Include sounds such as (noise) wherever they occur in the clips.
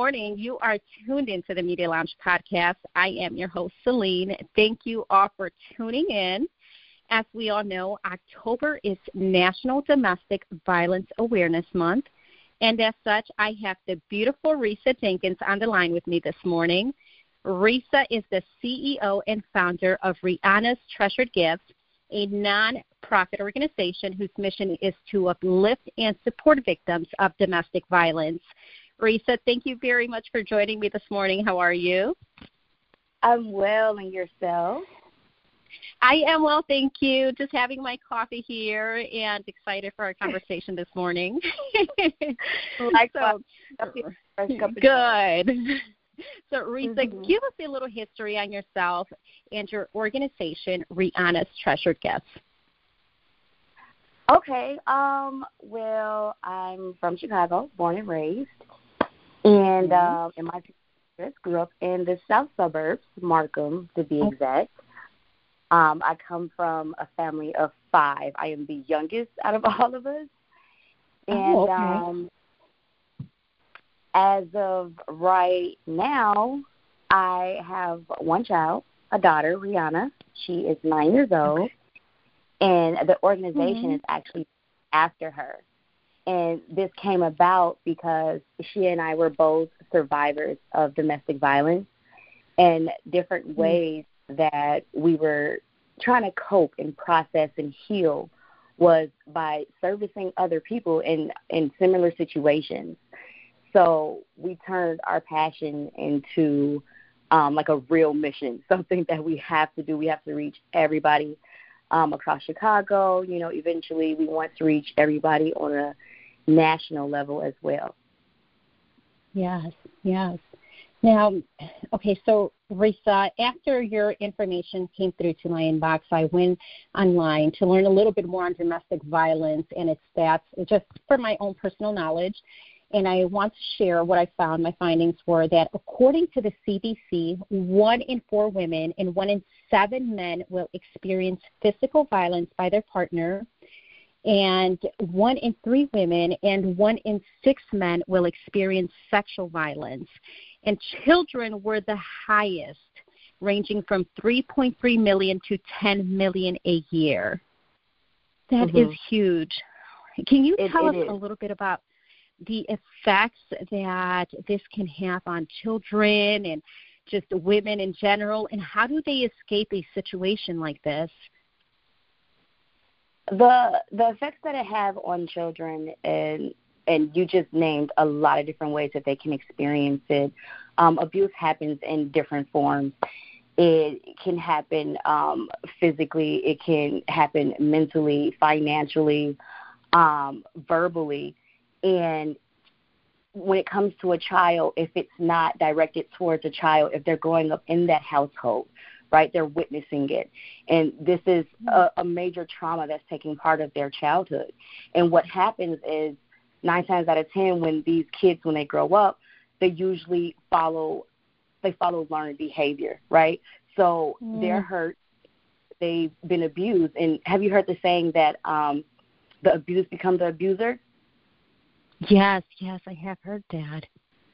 morning. You are tuned into the Media Lounge podcast. I am your host, Celine. Thank you all for tuning in. As we all know, October is National Domestic Violence Awareness Month. And as such, I have the beautiful Risa Jenkins on the line with me this morning. Risa is the CEO and founder of Rhianna's Treasured Gifts, a non-profit organization whose mission is to uplift and support victims of domestic violence. Risa, thank you very much for joining me this morning. How are you? I'm well, and yourself? I am well, thank you. Just having my coffee here and excited for our (laughs) conversation this morning. (laughs) like so, good. So, Risa, mm-hmm. give us a little history on yourself and your organization, Rhianna's Treasured Gifts. Okay. Um, well, I'm from Chicago, born and raised. And mm-hmm. uh, in my grew up in the south suburbs, Markham to be exact. Um, I come from a family of five. I am the youngest out of (laughs) all of us. And oh, okay. um, as of right now, I have one child, a daughter, Rhianna. She is nine years old. Okay. And the organization mm-hmm. is actually after her. And this came about because she and I were both survivors of domestic violence and different mm-hmm. ways that we were trying to cope and process and heal was by servicing other people in in similar situations. So we turned our passion into um, like a real mission, (laughs) something that we have to do. We have to reach everybody um, across Chicago. You know, eventually we want to reach everybody on a national level as well. Yes, yes. Now, okay, so Risa, after your information came through to my inbox, I went online to learn a little bit more on domestic violence and its stats, just for my own personal knowledge. And I want to share what I found. My findings were that according to the CDC, one in four women and one in seven men will experience physical violence by their partner and one in three women and one in six men will experience sexual violence. And children were the highest, ranging from 3.3 million to 10 million a year. That mm-hmm. is huge. Can you tell it, it us is. a little bit about the effects that this can have on children and just women in general, and how do they escape a situation like this? The the effects that it have on children and and you just named a lot of different ways that they can experience it. Um, abuse happens in different forms. It can happen um, physically. It can happen mentally, financially, um, verbally, and when it comes to a child, if it's not directed towards a child, if they're growing up in that household, right? They're witnessing it. And this is a, a major trauma that's taking part of their childhood. And what happens is nine times out of ten when these kids when they grow up, they usually follow they follow learned behavior, right? So mm. they're hurt, they've been abused. And have you heard the saying that um the abused become the abuser? Yes, yes, I have heard that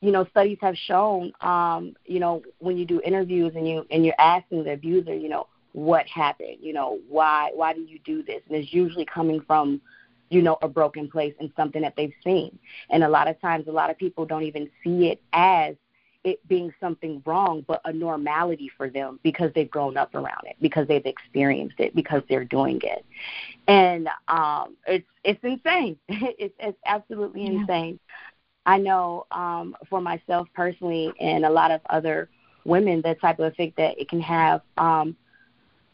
you know, studies have shown, um, you know, when you do interviews and you and you're asking the abuser, you know, what happened, you know, why why do you do this? And it's usually coming from, you know, a broken place and something that they've seen. And a lot of times, a lot of people don't even see it as it being something wrong, but a normality for them because they've grown up around it, because they've experienced it, because they're doing it, and um, it's it's insane. (laughs) it's it's absolutely yeah. insane. I know um, for myself personally and a lot of other women the type of effect that it can have um,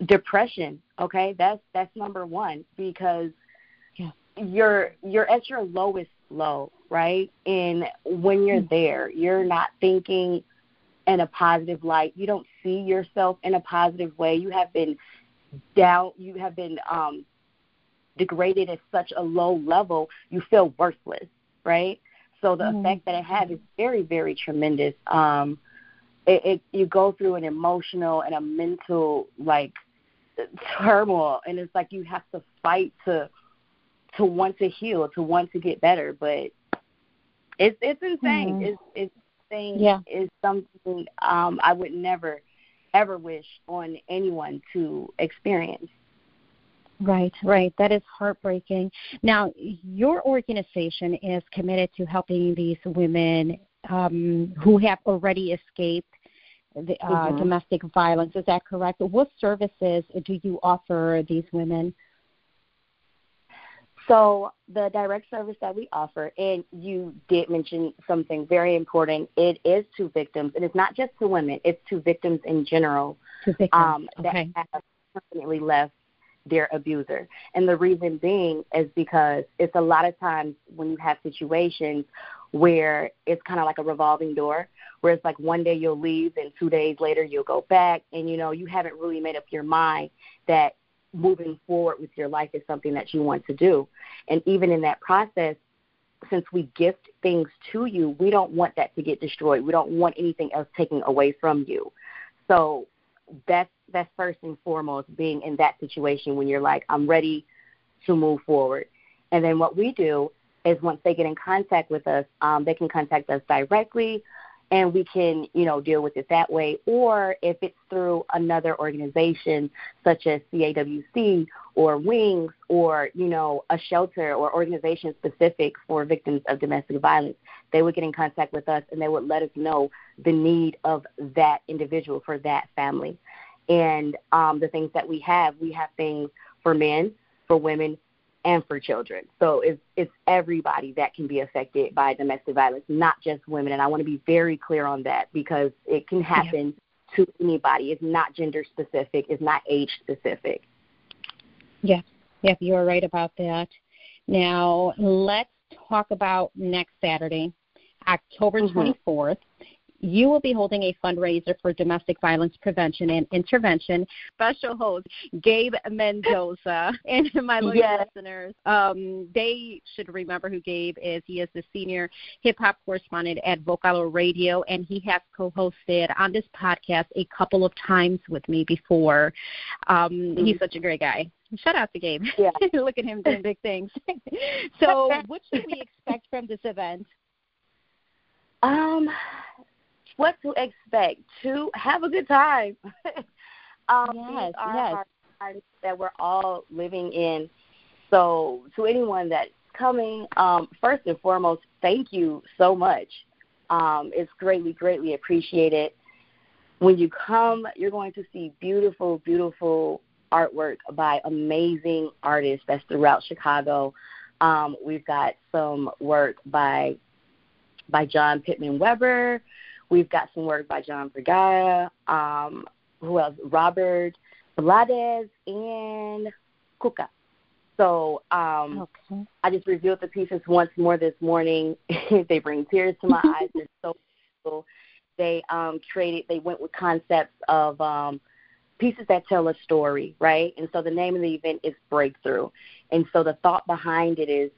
depression. Okay, that's that's number one because yeah. you're you're at your lowest low, right? And when you're mm-hmm. there, you're not thinking in a positive light. You don't see yourself in a positive way. You have been down. You have been um, degraded at such a low level. You feel worthless, right? So the mm-hmm. effect that it had is very, very tremendous. Um, it, it you go through an emotional and a mental like turmoil, and it's like you have to fight to to want to heal, to want to get better. But it's it's insane. Mm-hmm. It's it's thing yeah. is something um, I would never, ever wish on anyone to experience. Right, right. That is heartbreaking. Now, your organization is committed to helping these women um, who have already escaped the, uh, mm-hmm. domestic violence. Is that correct? What services do you offer these women? So the direct service that we offer, and you did mention something very important. It is to victims, and it's not just to women; it's to victims in general to victims. Um, okay. that have permanently left their abuser. And the reason being is because it's a lot of times when you have situations where it's kind of like a revolving door, where it's like one day you'll leave and two days later you'll go back, and you know you haven't really made up your mind that moving forward with your life is something that you want to do. And even in that process, since we gift things to you, we don't want that to get destroyed. We don't want anything else taken away from you. So that's that's first and foremost being in that situation when you're like, I'm ready to move forward. And then what we do is once they get in contact with us, um, they can contact us directly and we can, you know, deal with it that way. Or if it's through another organization such as CAWC or Wings or, you know, a shelter or organization specific for victims of domestic violence, they would get in contact with us and they would let us know the need of that individual for that family. And um, the things that we have, we have things for men, for women, and for children. So it's it's everybody that can be affected by domestic violence, not just women. And I want to be very clear on that because it can happen yeah. to anybody. It's not gender specific. It's not age specific. Yeah, yeah, you're right about that. Now let's talk about next Saturday, October mm-hmm. 24th you will be holding a fundraiser for domestic violence prevention and intervention. Special host Gabe Mendoza (laughs) and my yes. listeners, um, they should remember who Gabe is. He is the senior hip hop correspondent at Vocalo Radio, and he has co-hosted on this podcast a couple of times with me before. Um, mm-hmm. He's such a great guy. Shout out to Gabe. Yeah. (laughs) Look at him doing big things. (laughs) so, what should we expect from this event? Um, what to expect. To have a good time. (laughs) um, yes, these are yes. times that we're all living in. So, to anyone that's coming, um, first and foremost, thank you so much. Um, it's greatly, greatly appreciated. When you come, you're going to see beautiful, beautiful artwork by amazing artists that's throughout Chicago. Um, we've got some work by by John Pittman Weber. We've got some work by John Vergara, um, who else? Robert Blades and Kuka. So um, okay. I just reviewed the pieces once more this morning. (laughs) they bring tears to my (laughs) eyes. They're so beautiful. They um, created. They went with concepts of um, pieces that tell a story, right? And so the name of the event is Breakthrough. And so the thought behind it is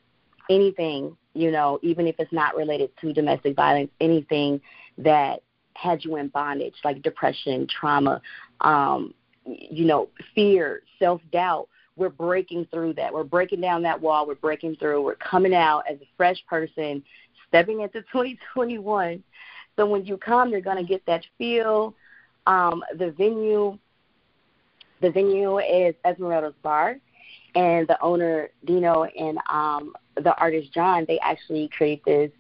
anything, you know, even if it's not related to domestic violence, anything that had you in bondage, like depression, trauma, um, you know, fear, self doubt. We're breaking through that. We're breaking down that wall. We're breaking through. We're coming out as a fresh person, stepping into (laughs) 2021. So when you come, you're going to get that feel. Um, the venue, the venue is Esmeralda's Bar, and the owner Dino and um, the artist John, they actually create this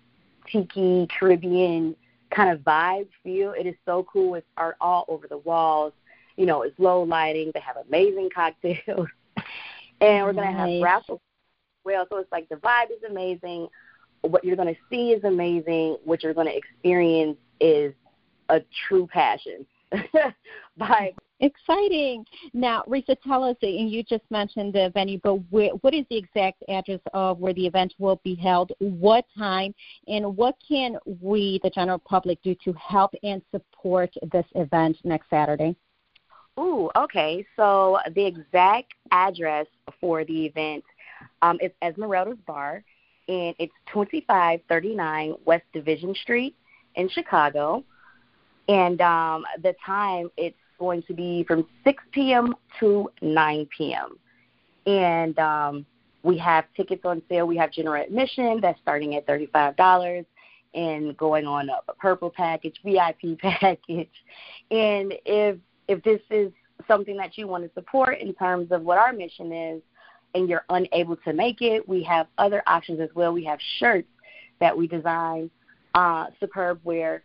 tiki Caribbean kind of vibe feel. It is so cool. It's art all over the walls. You know, it's low lighting. They have amazing cocktails, (laughs) and we're gonna have raffles. Well, so it's like the vibe is amazing. What you're gonna see is amazing. What you're gonna experience is a true passion (laughs) by Exciting. Now, Risa, tell us, and you just mentioned the venue, but where, what is the exact address of where the event will be held, what time, and what can we, the general public, do to help and support this event next Saturday? Ooh, okay. So the exact address for the event um, is Esmeralda's Bar, and it's 2539 West Division Street in Chicago. And um, the time, it's going to be from 6 p.m. to 9 p.m. And um, we have tickets on sale. We have general admission that's starting at $35. and going on a, a purple package, VIP (laughs) package, and if if this is something that you want to support in terms of what our mission is, and you're unable to make it, we have other options as well. We have shirts that we design, uh, superb wear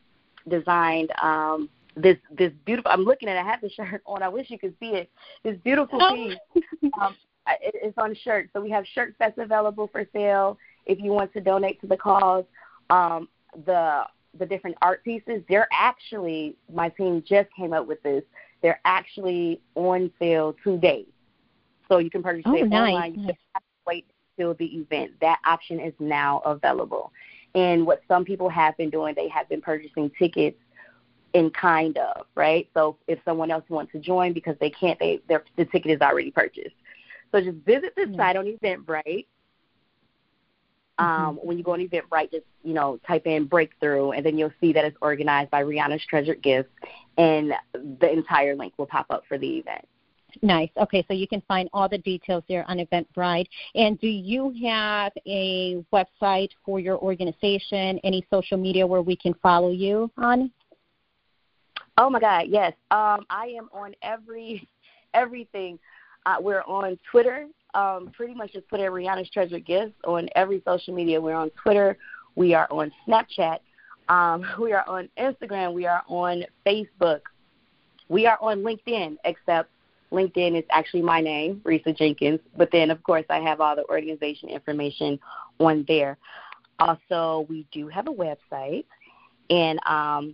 designed um, this this beautiful. I'm looking at. It, I have the shirt on. I wish you could see it. This beautiful oh. piece. um, it, it's on shirt. So we have shirts that's available for sale if you want to donate to the cause. Um, the the different art pieces, they're actually my team just came up with this. They're actually on sale today, so you can purchase oh, it nice. online. You just have to wait till the event. That option is now available. And what some people have been doing, they have been purchasing tickets in kind of right. So if someone else wants to join because they can't, they their the ticket is already purchased. So just visit the mm-hmm. site on Eventbrite um, mm-hmm. When you go on Eventbrite, just you know type in breakthrough, and then you'll see that it's organized by Rhianna's Treasured Gifts, and the entire link will pop up for the event. Nice. Okay, so you can find all the details there on Eventbrite. And do you have a website for your organization? Any social media where we can follow you on? Oh my God, yes. Um, I am on every (laughs) everything. Uh, we're on Twitter um, pretty much just put in Rhianna's Treasure Gifts on every social media. We're on Twitter. We are on Snapchat. Um, (laughs) we are on Instagram. We are on Facebook. We are on LinkedIn, except LinkedIn is actually my name, Risa Jenkins. But then, of course, I have all the organization information on there. Also, we do have a website, and um,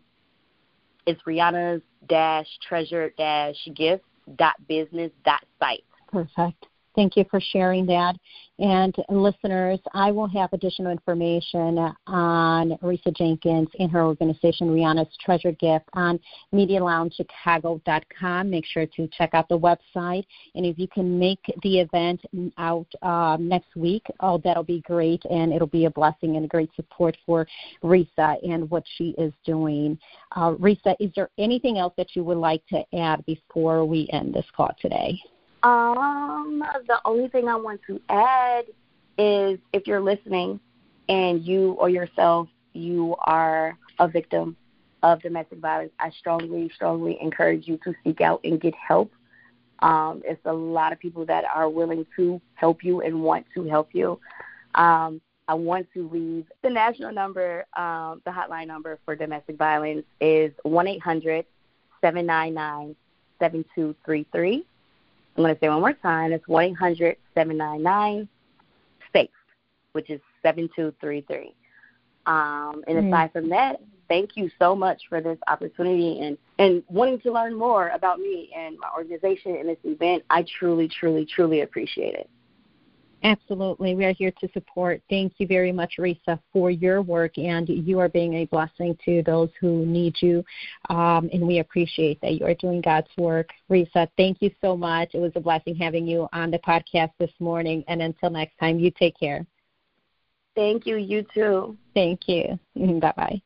it's Rhianna's dash treasure dash gifts dot business dot site. Perfect. Thank you for sharing that. And listeners, I will have additional information on Risa Jenkins and her organization, Rhianna's Treasure Gift, on MediaLoungeChicago.com. Make sure to check out the website. And if you can make the event out uh, next week, oh, that'll be great. And it'll be a blessing and a great support for Risa and what she is doing. Uh, Risa, is there anything else that you would like to add before we end this call today? Um, the only thing I want to add is if you're listening and you or yourself, you are a victim of domestic violence, I strongly, strongly encourage you to seek out and get help. Um, it's a lot of people that are willing to help you and want to help you. Um, I want to leave the national number, um, the hotline number for domestic violence is 1 800 799 7233. I'm going to say one more time. It's 1 800 799 SAFE, which is 7233. Um, and mm-hmm. aside from that, thank you so much for this opportunity and, and wanting to learn more about me and my organization and this event. I truly, truly, truly appreciate it. Absolutely. We are here to support. Thank you very much, Risa, for your work, and you are being a blessing to those who need you. Um, and we appreciate that you are doing God's work. Risa, thank you so much. It was a blessing having you on the podcast this morning. And until next time, you take care. Thank you. You too. Thank you. (laughs) Bye bye.